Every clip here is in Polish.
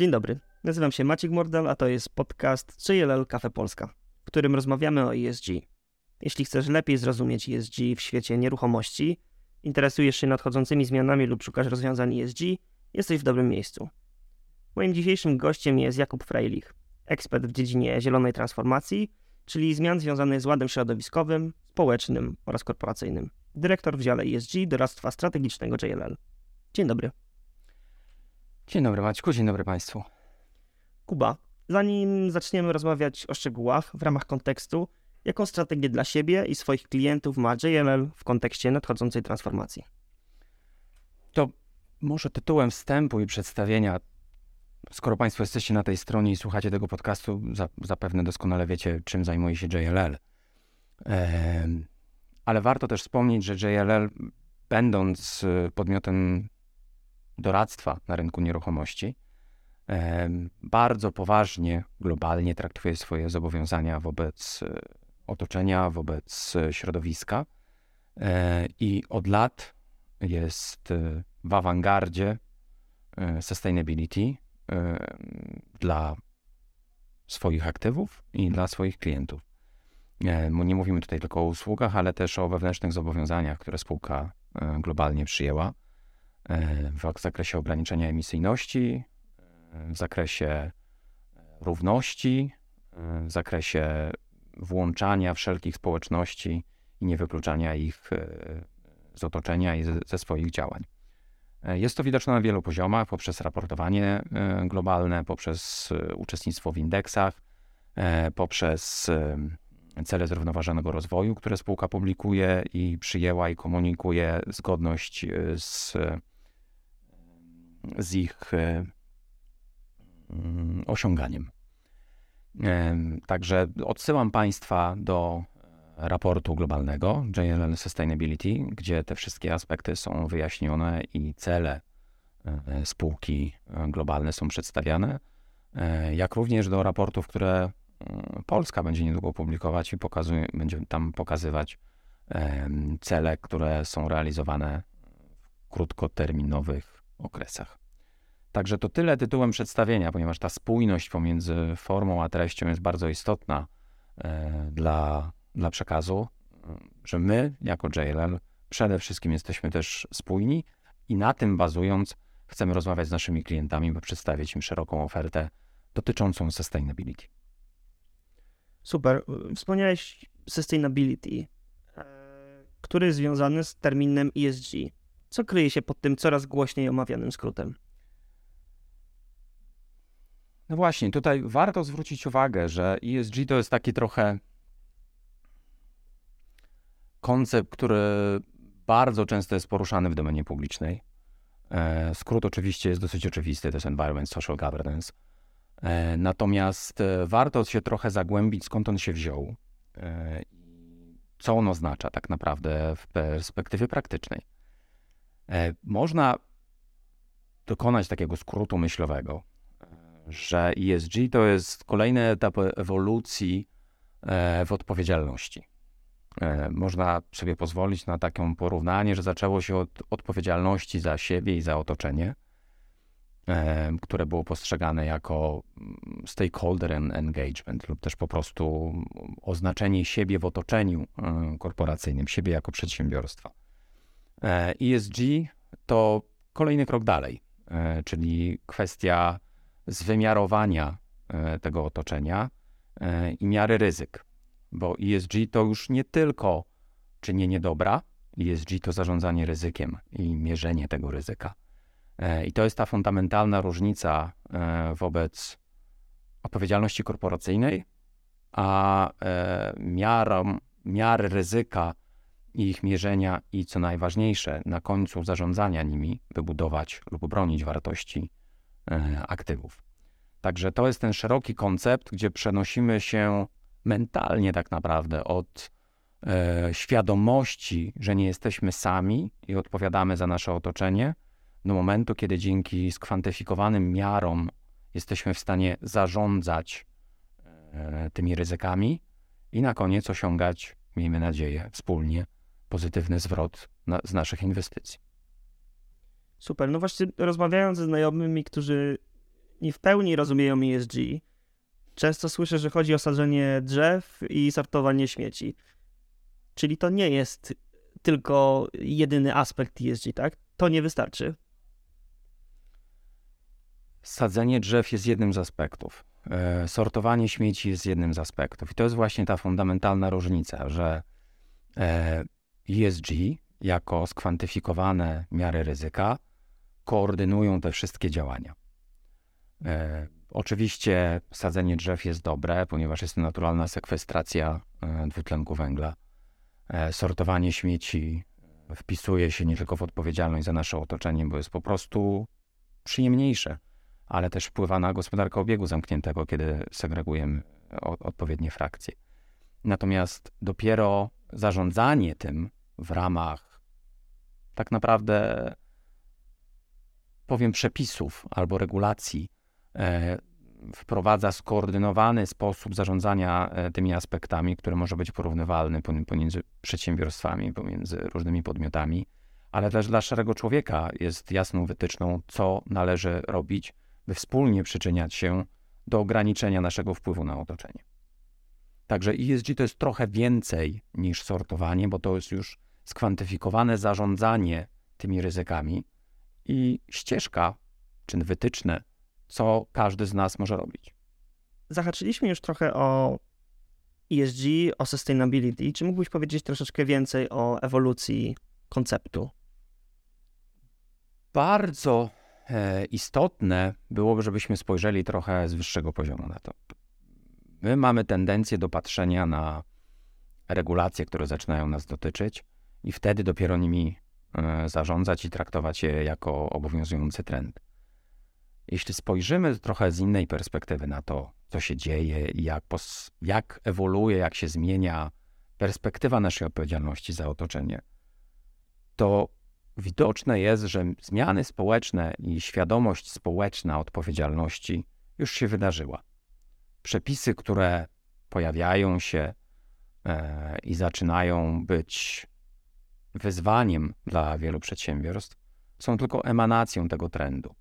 Dzień dobry, nazywam się Maciek Mordal, a to jest podcast JLL Cafe Polska, w którym rozmawiamy o ESG. Jeśli chcesz lepiej zrozumieć ESG w świecie nieruchomości, interesujesz się nadchodzącymi zmianami lub szukasz rozwiązań ESG, jesteś w dobrym miejscu. Moim dzisiejszym gościem jest Jakub Freilich, ekspert w dziedzinie zielonej transformacji, czyli zmian związanych z ładem środowiskowym, społecznym oraz korporacyjnym. Dyrektor w dziale ESG Doradztwa Strategicznego JLL. Dzień dobry. Dzień dobry Maćku, dzień dobry Państwu. Kuba, zanim zaczniemy rozmawiać o szczegółach w ramach kontekstu, jaką strategię dla siebie i swoich klientów ma JLL w kontekście nadchodzącej transformacji? To może tytułem wstępu i przedstawienia, skoro Państwo jesteście na tej stronie i słuchacie tego podcastu, zapewne doskonale wiecie, czym zajmuje się JLL. Ale warto też wspomnieć, że JLL, będąc y, podmiotem doradztwa na rynku nieruchomości, bardzo poważnie, globalnie traktuje swoje zobowiązania wobec e, otoczenia, wobec e, środowiska e, i od lat jest w awangardzie sustainability dla swoich aktywów i dla swoich klientów. Nie mówimy tutaj tylko o usługach, ale też o wewnętrznych zobowiązaniach, które spółka globalnie przyjęła w zakresie ograniczenia emisyjności, w zakresie równości, w zakresie włączania wszelkich społeczności i niewykluczania ich e, z otoczenia i ze swoich działań. E, jest to widoczne na wielu poziomach, poprzez raportowanie e, globalne, poprzez uczestnictwo w indeksach, poprzez cele zrównoważonego rozwoju, które spółka publikuje i przyjęła i komunikuje zgodność z z ich e, mm, osiąganiem. Także odsyłam Państwa do raportu globalnego JLL Sustainability, gdzie te wszystkie aspekty są wyjaśnione i cele e, spółki e, globalne są przedstawiane, jak również do raportów, które Polska będzie niedługo publikować i pokazuje, będzie tam pokazywać cele, które są realizowane w krótkoterminowych okresach. Także to tyle tytułem przedstawienia, ponieważ ta spójność pomiędzy formą a treścią jest bardzo istotna e, dla, dla przekazu, że my jako JLL przede wszystkim jesteśmy też spójni i na tym bazując chcemy rozmawiać z naszymi klientami, by przedstawić im szeroką ofertę dotyczącą sustainability. Super. Wspomniałeś sustainability, e, który jest związany z terminem ESG. Co kryje się pod tym coraz głośniej omawianym skrótem? No właśnie, tutaj warto zwrócić uwagę, że ESG to jest taki trochę koncept, który bardzo często jest poruszany w domenie publicznej. E, skrót oczywiście jest dosyć oczywisty, to jest Environment Social Governance. E, natomiast e, warto się trochę zagłębić, skąd on się wziął co on oznacza tak naprawdę w perspektywie praktycznej. E, można dokonać takiego skrótu myślowego, e, że ESG to jest kolejny etap ewolucji e, w odpowiedzialności. Można sobie pozwolić na takie porównanie, że zaczęło się od odpowiedzialności za siebie i za otoczenie, które było postrzegane jako mm, stakeholder engagement lub też po prostu oznaczenie siebie w otoczeniu korporacyjnym, siebie jako przedsiębiorstwa. ESG to kolejny krok dalej, e, czyli kwestia zwymiarowania e, tego otoczenia e, i miary ryzyk. Bo ESG to już nie tylko czynienie dobra, ESG to zarządzanie ryzykiem i mierzenie tego ryzyka. I to jest ta fundamentalna różnica wobec odpowiedzialności korporacyjnej, a miarą, miar ryzyka ich mierzenia i co najważniejsze, na końcu zarządzania nimi, wybudować lub bronić wartości e, aktywów. Także to jest ten szeroki koncept, gdzie przenosimy się mentalnie tak naprawdę od e, świadomości, że nie jesteśmy sami i odpowiadamy za nasze otoczenie, do momentu, kiedy dzięki skwantyfikowanym miarom jesteśmy w stanie zarządzać e, tymi ryzykami i na koniec osiągać, miejmy nadzieję, wspólnie pozytywny zwrot na, z naszych inwestycji. Super. No właśnie rozmawiając ze znajomymi, którzy nie w pełni rozumieją ESG, często słyszę, że chodzi o sadzenie drzew i sortowanie śmieci. Czyli to nie jest tylko jedyny aspekt ESG, tak? To nie wystarczy. Sadzenie drzew jest jednym z aspektów. E, sortowanie śmieci jest jednym z aspektów. I to jest właśnie ta fundamentalna różnica, że ESG jako skwantyfikowane miary ryzyka koordynują te wszystkie działania. E, oczywiście sadzenie drzew jest dobre, ponieważ jest to naturalna sekwestracja e, dwutlenku węgla. E, sortowanie śmieci wpisuje się nie tylko w odpowiedzialność za nasze otoczenie, bo jest po prostu przyjemniejsze, ale też wpływa na gospodarkę obiegu zamkniętego, kiedy segregujemy odpowiednie frakcje. Natomiast dopiero zarządzanie tym w ramach tak naprawdę, powiem, przepisów albo regulacji, e, wprowadza skoordynowany sposób zarządzania e, tymi aspektami, który może być porównywalny pomiędzy przedsiębiorstwami, pomiędzy różnymi podmiotami, ale też dla szarego człowieka jest jasną wytyczną, co należy robić, by wspólnie przyczyniać się do ograniczenia naszego wpływu na otoczenie. Także ESG to jest trochę więcej niż sortowanie, bo to jest już skwantyfikowane zarządzanie tymi ryzykami i ścieżka, czy wytyczne, co każdy z nas może robić. Zahaczyliśmy już trochę o ESG, o sustainability. Czy mógłbyś powiedzieć troszeczkę więcej o ewolucji konceptu? Bardzo e, istotne byłoby, żebyśmy spojrzeli trochę z wyższego poziomu na to. My mamy tendencję do patrzenia na regulacje, które zaczynają nas dotyczyć, i wtedy dopiero nimi e, zarządzać i traktować je jako obowiązujący trend. Jeśli spojrzymy trochę z innej perspektywy na to, co się dzieje i jak, jak ewoluuje, jak się zmienia perspektywa naszej odpowiedzialności za otoczenie, to widoczne jest, że zmiany społeczne i świadomość społeczna odpowiedzialności już się wydarzyła przepisy, które pojawiają się e, i zaczynają być wyzwaniem dla wielu przedsiębiorstw, są tylko emanacją tego trendu.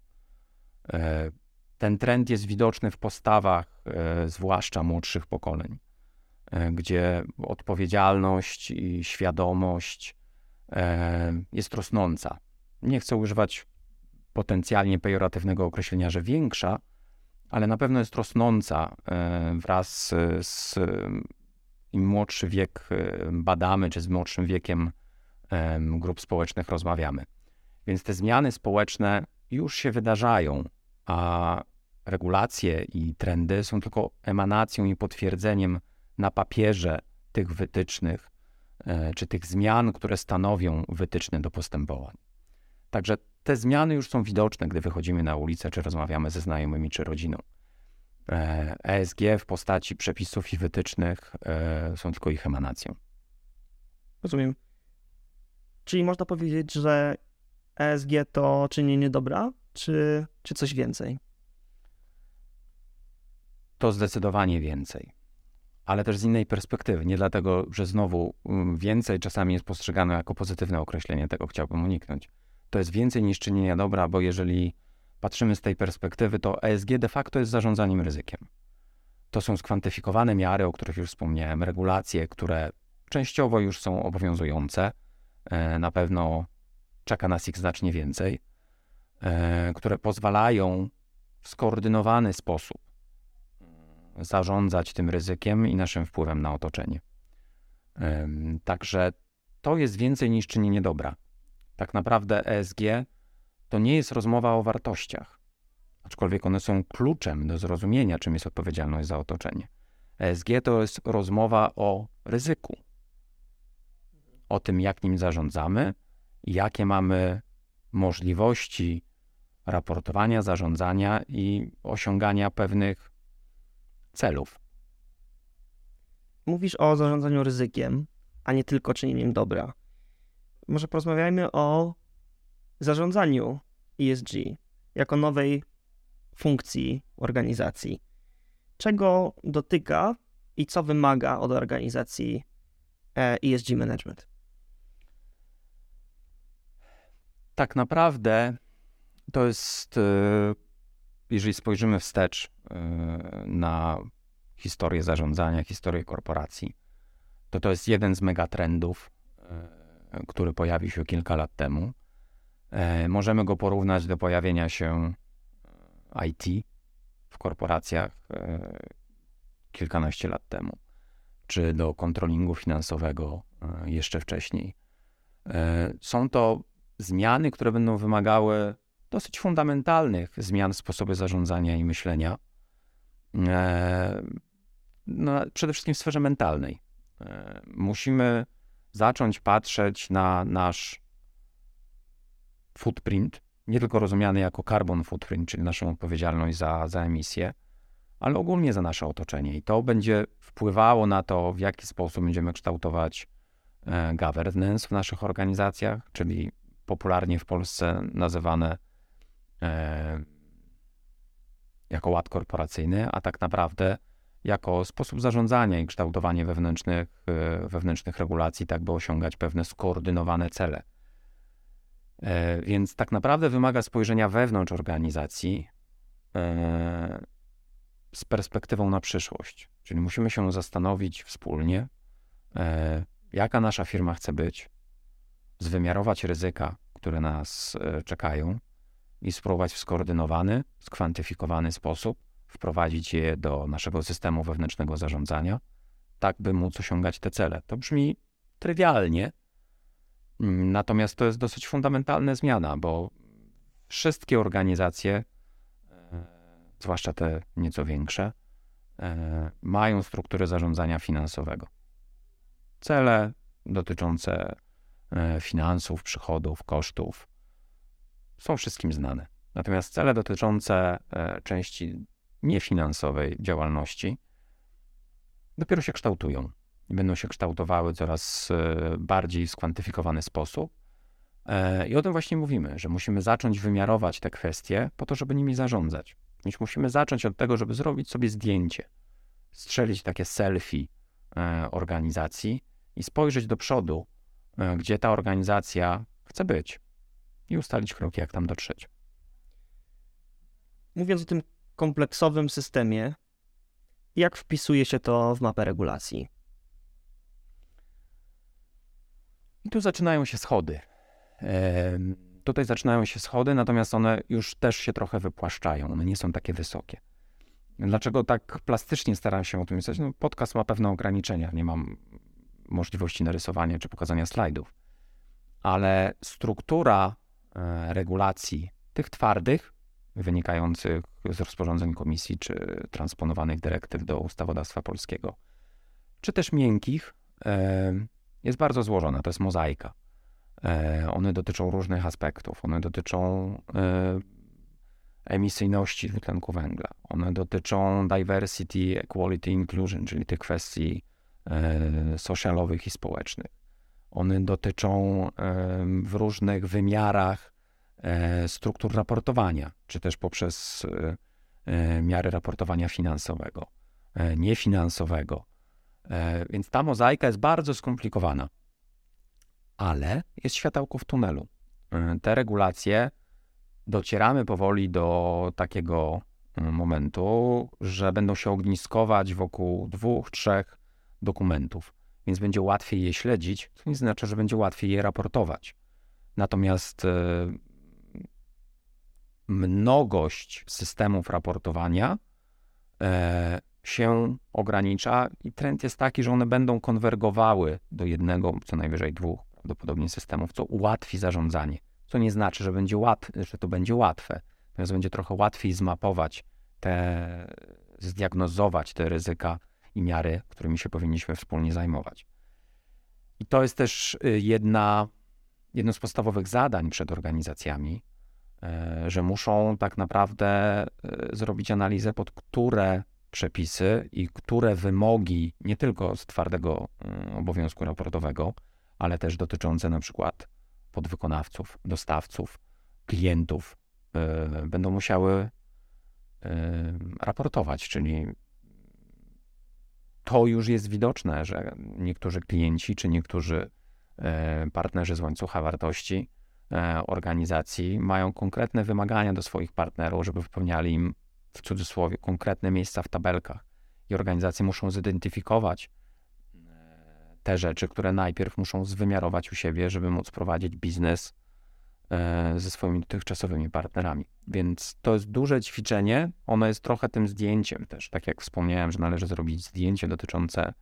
E, ten trend jest widoczny w postawach, e, zwłaszcza młodszych pokoleń, gdzie odpowiedzialność i świadomość jest rosnąca. Nie chcę używać potencjalnie pejoratywnego określenia, że większa, ale na pewno jest rosnąca e, wraz z im młodszy wiek e, badamy, czy z młodszym wiekiem grup społecznych rozmawiamy. Więc te zmiany społeczne już się wydarzają, a regulacje i trendy są tylko emanacją i potwierdzeniem na papierze tych wytycznych, e, czy tych zmian, które stanowią wytyczne do postępowań. Także te zmiany już są widoczne, gdy wychodzimy na ulicę, czy rozmawiamy ze znajomymi, czy rodziną. ESG e w postaci przepisów i wytycznych e, są tylko ich emanacją. Rozumiem. Czyli można powiedzieć, że ESG to czynienie dobra, czy, czy coś więcej? To zdecydowanie więcej. Ale też z innej perspektywy. Nie dlatego, że znowu mm, więcej czasami jest postrzegane jako pozytywne określenie, tego chciałbym uniknąć to jest więcej niż czynienia dobra, bo jeżeli patrzymy z tej perspektywy, to ESG de facto jest zarządzaniem ryzykiem. To są skwantyfikowane miary, o których już wspomniałem, regulacje, które częściowo już są obowiązujące. E, na pewno czeka nas ich znacznie więcej, e, które pozwalają w skoordynowany sposób zarządzać tym ryzykiem i naszym wpływem na otoczenie. Także to jest więcej niż czynienie dobra. Tak naprawdę ESG to nie jest rozmowa o wartościach, aczkolwiek one są kluczem do zrozumienia, czym jest odpowiedzialność za otoczenie. ESG to jest rozmowa o ryzyku, o tym, jak nim zarządzamy, jakie mamy możliwości raportowania, zarządzania i osiągania pewnych celów. Mówisz o zarządzaniu ryzykiem, a nie tylko czynieniem dobra może porozmawiajmy o zarządzaniu ESG jako nowej funkcji organizacji. Czego dotyka i co wymaga od organizacji ESG Management? Tak naprawdę to jest e, jeżeli spojrzymy wstecz na historię zarządzania, historię korporacji, to to jest jeden z megatrendów, który pojawił się kilka lat temu. Możemy go porównać do pojawienia się IT w korporacjach kilkanaście lat temu, czy do kontrolingu finansowego jeszcze wcześniej. Są to zmiany, które będą wymagały dosyć fundamentalnych zmian w sposobie zarządzania i myślenia. E, no, przede wszystkim w sferze mentalnej. E, musimy zacząć patrzeć na nasz footprint, nie tylko rozumiany jako carbon footprint, czyli naszą odpowiedzialność za, za emisję, ale ogólnie za nasze otoczenie. I to będzie wpływało na to, w jaki sposób będziemy kształtować e, governance w naszych organizacjach, czyli popularnie w Polsce nazywane e, jako ład korporacyjny, a tak naprawdę jako sposób zarządzania i kształtowanie wewnętrznych, e, wewnętrznych regulacji, tak by osiągać pewne skoordynowane cele. E, więc tak naprawdę wymaga spojrzenia wewnątrz organizacji e, z perspektywą na przyszłość. Czyli musimy się zastanowić wspólnie, jaka nasza firma chce być, zwymiarować ryzyka, które nas czekają i spróbować w skoordynowany, skwantyfikowany sposób wprowadzić je do naszego systemu wewnętrznego zarządzania, tak by móc osiągać te cele. To brzmi trywialnie, natomiast to jest dosyć fundamentalna zmiana, bo wszystkie organizacje, e, zwłaszcza te nieco większe, e, mają struktury zarządzania finansowego. Cele dotyczące E, finansów, przychodów, kosztów są wszystkim znane. Natomiast cele dotyczące części niefinansowej działalności dopiero się kształtują będą się kształtowały coraz e, bardziej w skwantyfikowany sposób. I o tym właśnie mówimy, że musimy zacząć wymiarować te kwestie po to, żeby nimi zarządzać. Więc musimy zacząć od tego, żeby zrobić sobie zdjęcie, strzelić takie selfie organizacji i spojrzeć do przodu E, gdzie ta organizacja chce być i ustalić kroki, jak tam dotrzeć. Mówiąc o tym kompleksowym systemie, jak wpisuje się to w mapę regulacji? I tu zaczynają się schody. Tutaj zaczynają się schody, natomiast one już też się trochę wypłaszczają. One nie są takie wysokie. Dlaczego tak plastycznie staram się o tym pisać? No, podcast ma pewne ograniczenia. Nie mam możliwości narysowania czy pokazania slajdów. Ale struktura e, regulacji, tych twardych, wynikających z rozporządzeń komisji czy transponowanych dyrektyw do ustawodawstwa polskiego, czy też miękkich, e, jest bardzo złożona. To jest mozaika. E, one dotyczą różnych aspektów. One dotyczą emisyjności dwutlenku węgla. One dotyczą diversity, equality, inclusion, czyli tych kwestii E, socialowych i społecznych. One dotyczą e, w różnych wymiarach e, struktur raportowania, czy też poprzez miary raportowania finansowego, niefinansowego. Więc ta mozaika jest bardzo skomplikowana, ale jest światełko w tunelu. Te regulacje docieramy powoli do takiego momentu, że będą się ogniskować wokół dwóch, trzech dokumentów, więc będzie łatwiej je śledzić, co nie znaczy, że będzie łatwiej je raportować. Natomiast e, mnogość systemów raportowania e, się ogranicza i trend jest taki, że one będą konwergowały do jednego, co najwyżej dwóch prawdopodobnie systemów, co ułatwi zarządzanie. Co nie znaczy, że, będzie łat, że to będzie łatwe, natomiast będzie trochę łatwiej zmapować te, zdiagnozować te ryzyka i miary, którymi się powinniśmy wspólnie zajmować. I to jest też y, jedna, jedno z podstawowych zadań przed organizacjami, że muszą tak naprawdę e, zrobić analizę, pod które przepisy i które wymogi, nie tylko z twardego y, obowiązku raportowego, ale też dotyczące na przykład podwykonawców, dostawców, klientów, e, będą musiały raportować, czyli to już jest widoczne, że niektórzy klienci czy niektórzy e, partnerzy z łańcucha wartości e, organizacji mają konkretne wymagania do swoich partnerów, żeby wypełniali im w cudzysłowie konkretne miejsca w tabelkach. I organizacje muszą zidentyfikować e, te rzeczy, które najpierw muszą zwymiarować u siebie, żeby móc prowadzić biznes e, ze swoimi dotychczasowymi partnerami. Więc to jest duże ćwiczenie. Ono jest trochę tym zdjęciem też. Tak jak wspomniałem, że należy zrobić zdjęcie dotyczące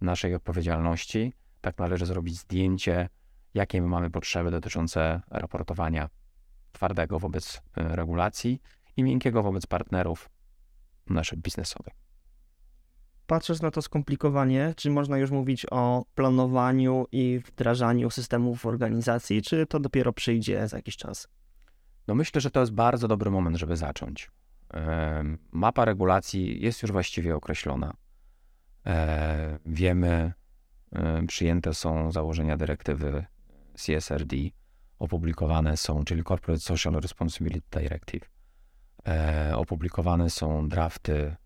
naszej odpowiedzialności, tak należy zrobić zdjęcie, jakie my mamy potrzeby dotyczące raportowania twardego wobec e, regulacji i miękkiego wobec partnerów naszych biznesowych. Patrząc na to skomplikowanie, czy można już mówić o planowaniu i wdrażaniu systemów w organizacji, czy to dopiero przyjdzie za jakiś czas? No myślę, że to jest bardzo dobry moment, żeby zacząć. Mapa regulacji jest już właściwie określona. E, wiemy, przyjęte są założenia dyrektywy CSRD, opublikowane są, czyli Corporate Social Responsibility Directive. E, opublikowane są drafty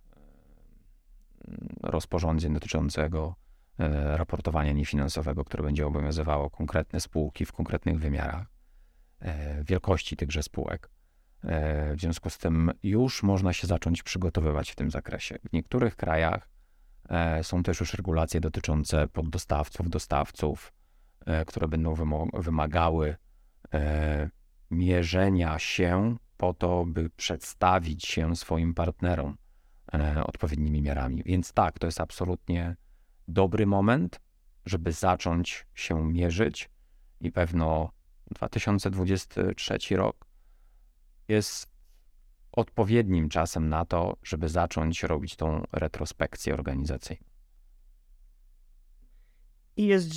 rozporządzeń dotyczącego e, raportowania niefinansowego, które będzie obowiązywało konkretne spółki w konkretnych wymiarach, wielkości tychże spółek. W związku z tym już można się zacząć przygotowywać w tym zakresie. W niektórych krajach E, są też już regulacje dotyczące poddostawców, dostawców, e, które będą wymagały e, mierzenia się po to, by przedstawić się swoim partnerom odpowiednimi miarami. Więc tak, to jest absolutnie dobry moment, żeby zacząć się mierzyć i pewno 2023 rok jest odpowiednim czasem na to, żeby zacząć robić tą retrospekcję organizacyjną. ESG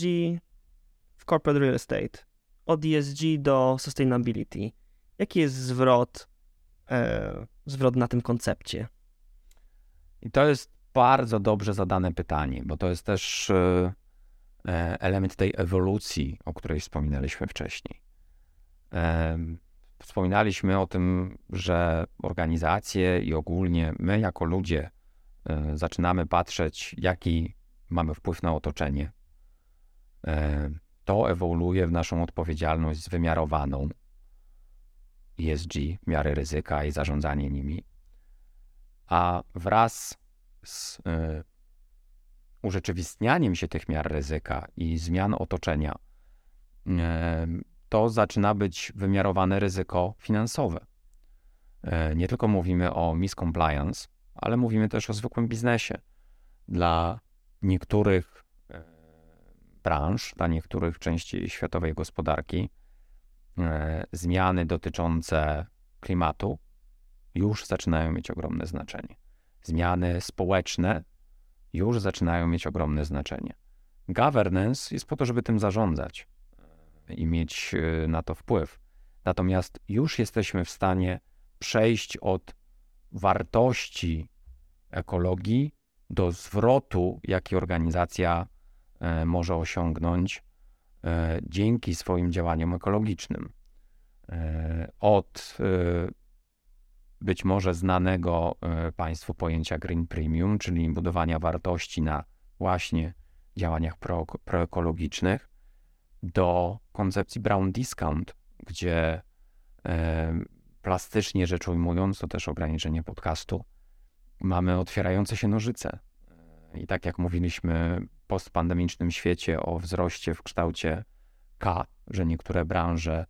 corporate real estate, od ESG do sustainability. Jaki jest zwrot, e, zwrot na tym koncepcie? I to jest bardzo dobrze zadane pytanie, bo to jest też e, e element tej ewolucji, o której wspominaliśmy wcześniej. E, Wspominaliśmy o tym, że organizacje i ogólnie my, jako ludzie, y, zaczynamy patrzeć, jaki mamy wpływ na otoczenie. Y, to ewoluuje w naszą odpowiedzialność zwymiarowaną ESG, miary ryzyka i zarządzanie nimi. A wraz z y, urzeczywistnianiem się tych miar ryzyka i zmian otoczenia, to zaczyna być wymiarowane ryzyko finansowe. E, nie tylko mówimy o miscompliance, ale mówimy też o zwykłym biznesie. Dla niektórych e, branż, dla niektórych części światowej gospodarki, e, zmiany dotyczące klimatu już zaczynają mieć ogromne znaczenie. Zmiany społeczne już zaczynają mieć ogromne znaczenie. Governance jest po to, żeby tym zarządzać i mieć e, na to wpływ. Natomiast już jesteśmy w stanie przejść od wartości ekologii do zwrotu, jaki organizacja e, może osiągnąć e, dzięki swoim działaniom ekologicznym. Od być może znanego Państwu pojęcia Green Premium, czyli budowania wartości na właśnie działaniach pro, proekologicznych, do koncepcji Brown Discount, gdzie e, plastycznie rzecz ujmując, to też ograniczenie podcastu, mamy otwierające się nożyce. I tak jak mówiliśmy postpandemicznym świecie o wzroście w kształcie K, że niektóre branże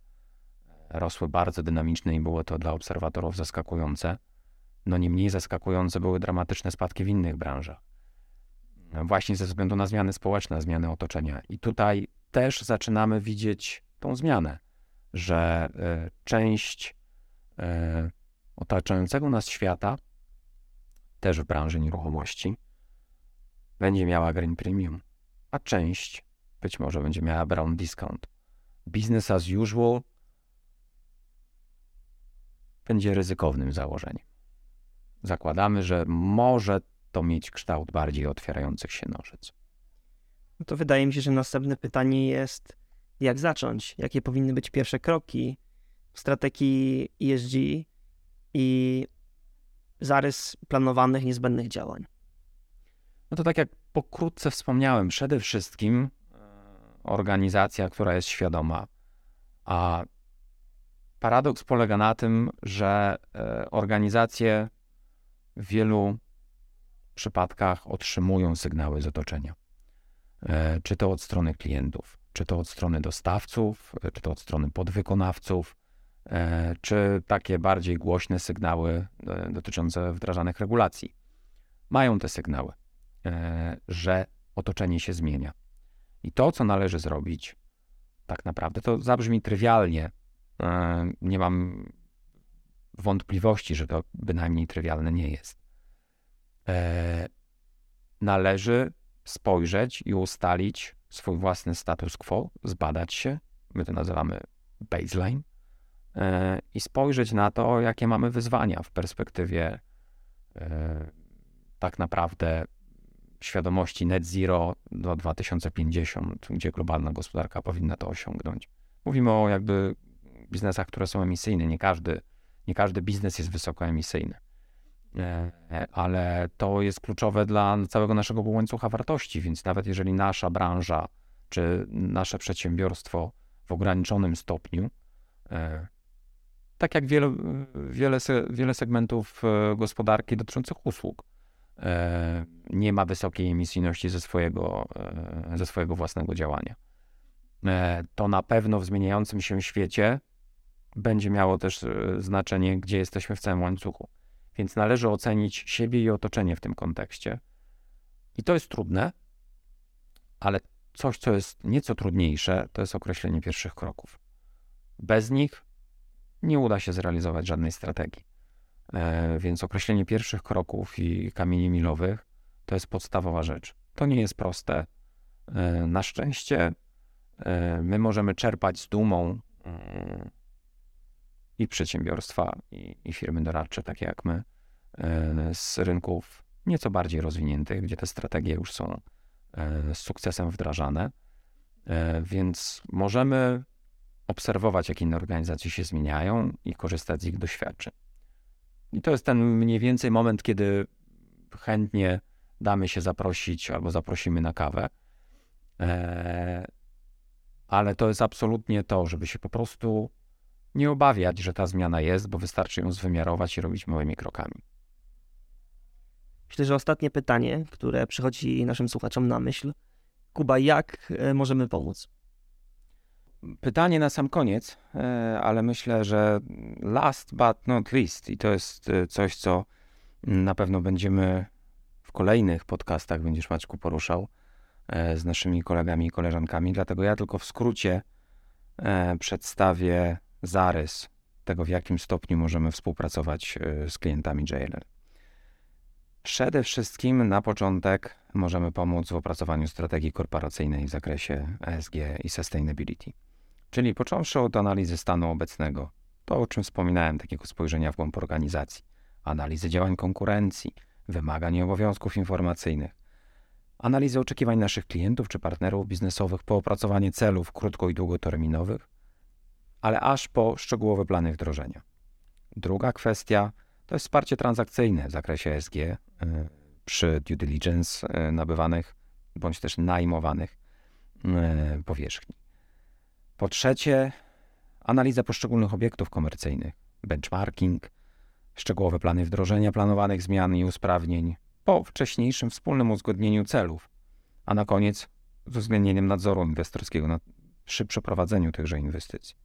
rosły bardzo dynamicznie i było to dla obserwatorów zaskakujące, no nie mniej zaskakujące były dramatyczne spadki w innych branżach. Właśnie ze względu na zmiany społeczne, zmiany otoczenia. I tutaj też zaczynamy widzieć tą zmianę, że e, część e, otaczającego nas świata, też w branży nieruchomości, będzie miała Green Premium, a część być może będzie miała Brown Discount. Business as usual będzie ryzykownym założeniem. Zakładamy, że może to mieć kształt bardziej otwierających się nożyc no to wydaje mi się, że następne pytanie jest, jak zacząć? Jakie powinny być pierwsze kroki w strategii ESG i zarys planowanych, niezbędnych działań? No to tak jak pokrótce wspomniałem, przede wszystkim e, organizacja, która jest świadoma, a paradoks polega na tym, że e, organizacje w wielu przypadkach otrzymują sygnały z otoczenia. E, czy to od strony klientów, czy to od strony dostawców, czy to od strony podwykonawców, czy takie bardziej głośne sygnały dotyczące wdrażanych regulacji. Mają te sygnały, że otoczenie się zmienia. I to, co należy zrobić, tak naprawdę, to zabrzmi trywialnie. E, nie mam wątpliwości, że to bynajmniej trywialne nie jest. E, należy spojrzeć i ustalić swój własny status quo, zbadać się, my to nazywamy baseline, e, i spojrzeć na to, jakie mamy wyzwania w perspektywie tak naprawdę świadomości net zero do 2050, gdzie globalna gospodarka powinna to osiągnąć. Mówimy o jakby biznesach, które są emisyjne. Nie każdy, nie każdy biznes jest wysokoemisyjny. E, ale to jest kluczowe dla całego naszego łańcucha wartości, więc nawet jeżeli nasza branża czy nasze przedsiębiorstwo w ograniczonym stopniu, e, tak jak wiele, wiele, wiele segmentów e, gospodarki dotyczących usług, nie ma wysokiej emisyjności ze swojego, e, ze swojego własnego działania. E, to na pewno w zmieniającym się świecie będzie miało też znaczenie, gdzie jesteśmy w całym łańcuchu. Więc należy ocenić siebie i otoczenie w tym kontekście. I to jest trudne, ale coś, co jest nieco trudniejsze, to jest określenie pierwszych kroków. Bez nich nie uda się zrealizować żadnej strategii. E, więc określenie pierwszych kroków i kamieni milowych to jest podstawowa rzecz. To nie jest proste. E, na szczęście e, my możemy czerpać z dumą i przedsiębiorstwa, i, i firmy doradcze, takie jak my, z rynków nieco bardziej rozwiniętych, gdzie te strategie już są z sukcesem wdrażane. Więc możemy obserwować, jak inne organizacje się zmieniają i korzystać z ich doświadczeń. I to jest ten mniej więcej moment, kiedy chętnie damy się zaprosić albo zaprosimy na kawę. Eee, ale to jest absolutnie to, żeby się po prostu nie obawiać, że ta zmiana jest, bo wystarczy ją zwymiarować i robić małymi krokami. Myślę, że ostatnie pytanie, które przychodzi naszym słuchaczom na myśl. Kuba, jak e, możemy pomóc? Pytanie na sam koniec, e, ale myślę, że last but not least, i to jest e, coś, co na pewno będziemy w kolejnych podcastach, będziesz Maćku poruszał e, z naszymi kolegami i koleżankami, dlatego ja tylko w skrócie przedstawię zarys tego, w jakim stopniu możemy współpracować z klientami JLL. Przede wszystkim na początek możemy pomóc w opracowaniu strategii korporacyjnej w zakresie ESG i sustainability. Czyli począwszy od analizy stanu obecnego, to o czym wspominałem, takiego spojrzenia w głąb organizacji, analizy działań konkurencji, wymagań i obowiązków informacyjnych, analizy oczekiwań naszych klientów czy partnerów biznesowych po opracowanie celów krótko- i długoterminowych, ale aż po szczegółowe plany wdrożenia. Druga kwestia to jest wsparcie transakcyjne w zakresie SG y, przy due diligence y, nabywanych bądź też najmowanych y, powierzchni. Po trzecie, analiza poszczególnych obiektów komercyjnych, benchmarking, szczegółowe plany wdrożenia planowanych zmian i usprawnień po wcześniejszym wspólnym uzgodnieniu celów, a na koniec z uwzględnieniem nadzoru inwestorskiego nad, przy przeprowadzeniu tychże inwestycji.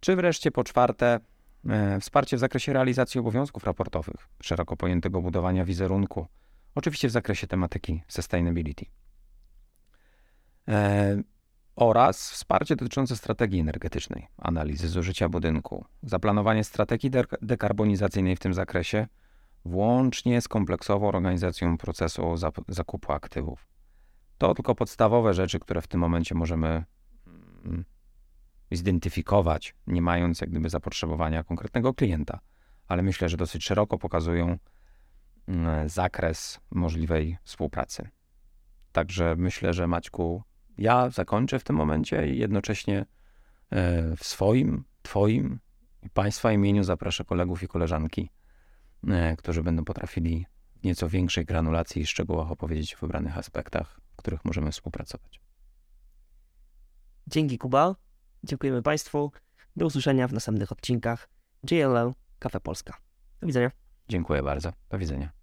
Czy wreszcie po czwarte, e, wsparcie w zakresie realizacji obowiązków raportowych, szeroko pojętego budowania wizerunku, oczywiście w zakresie tematyki sustainability. E, oraz wsparcie dotyczące strategii energetycznej, analizy zużycia budynku, zaplanowanie strategii dekarbonizacyjnej w tym zakresie, włącznie z kompleksową organizacją procesu zakupu aktywów. To tylko podstawowe rzeczy, które w tym momencie możemy mm, zidentyfikować, nie mając jak gdyby zapotrzebowania konkretnego klienta, ale myślę, że dosyć szeroko pokazują mm, zakres możliwej współpracy. Także myślę, że Maćku, ja zakończę w tym momencie i jednocześnie e, w swoim, Twoim i Państwa imieniu zaproszę kolegów i koleżanki, e, którzy będą potrafili w nieco większej granulacji i szczegółach opowiedzieć o wybranych aspektach, w których możemy współpracować. Dzięki Kuba. Dziękujemy Państwu. Do usłyszenia w następnych odcinkach JLL Kafe Polska. Do widzenia. Dziękuję bardzo. Do widzenia.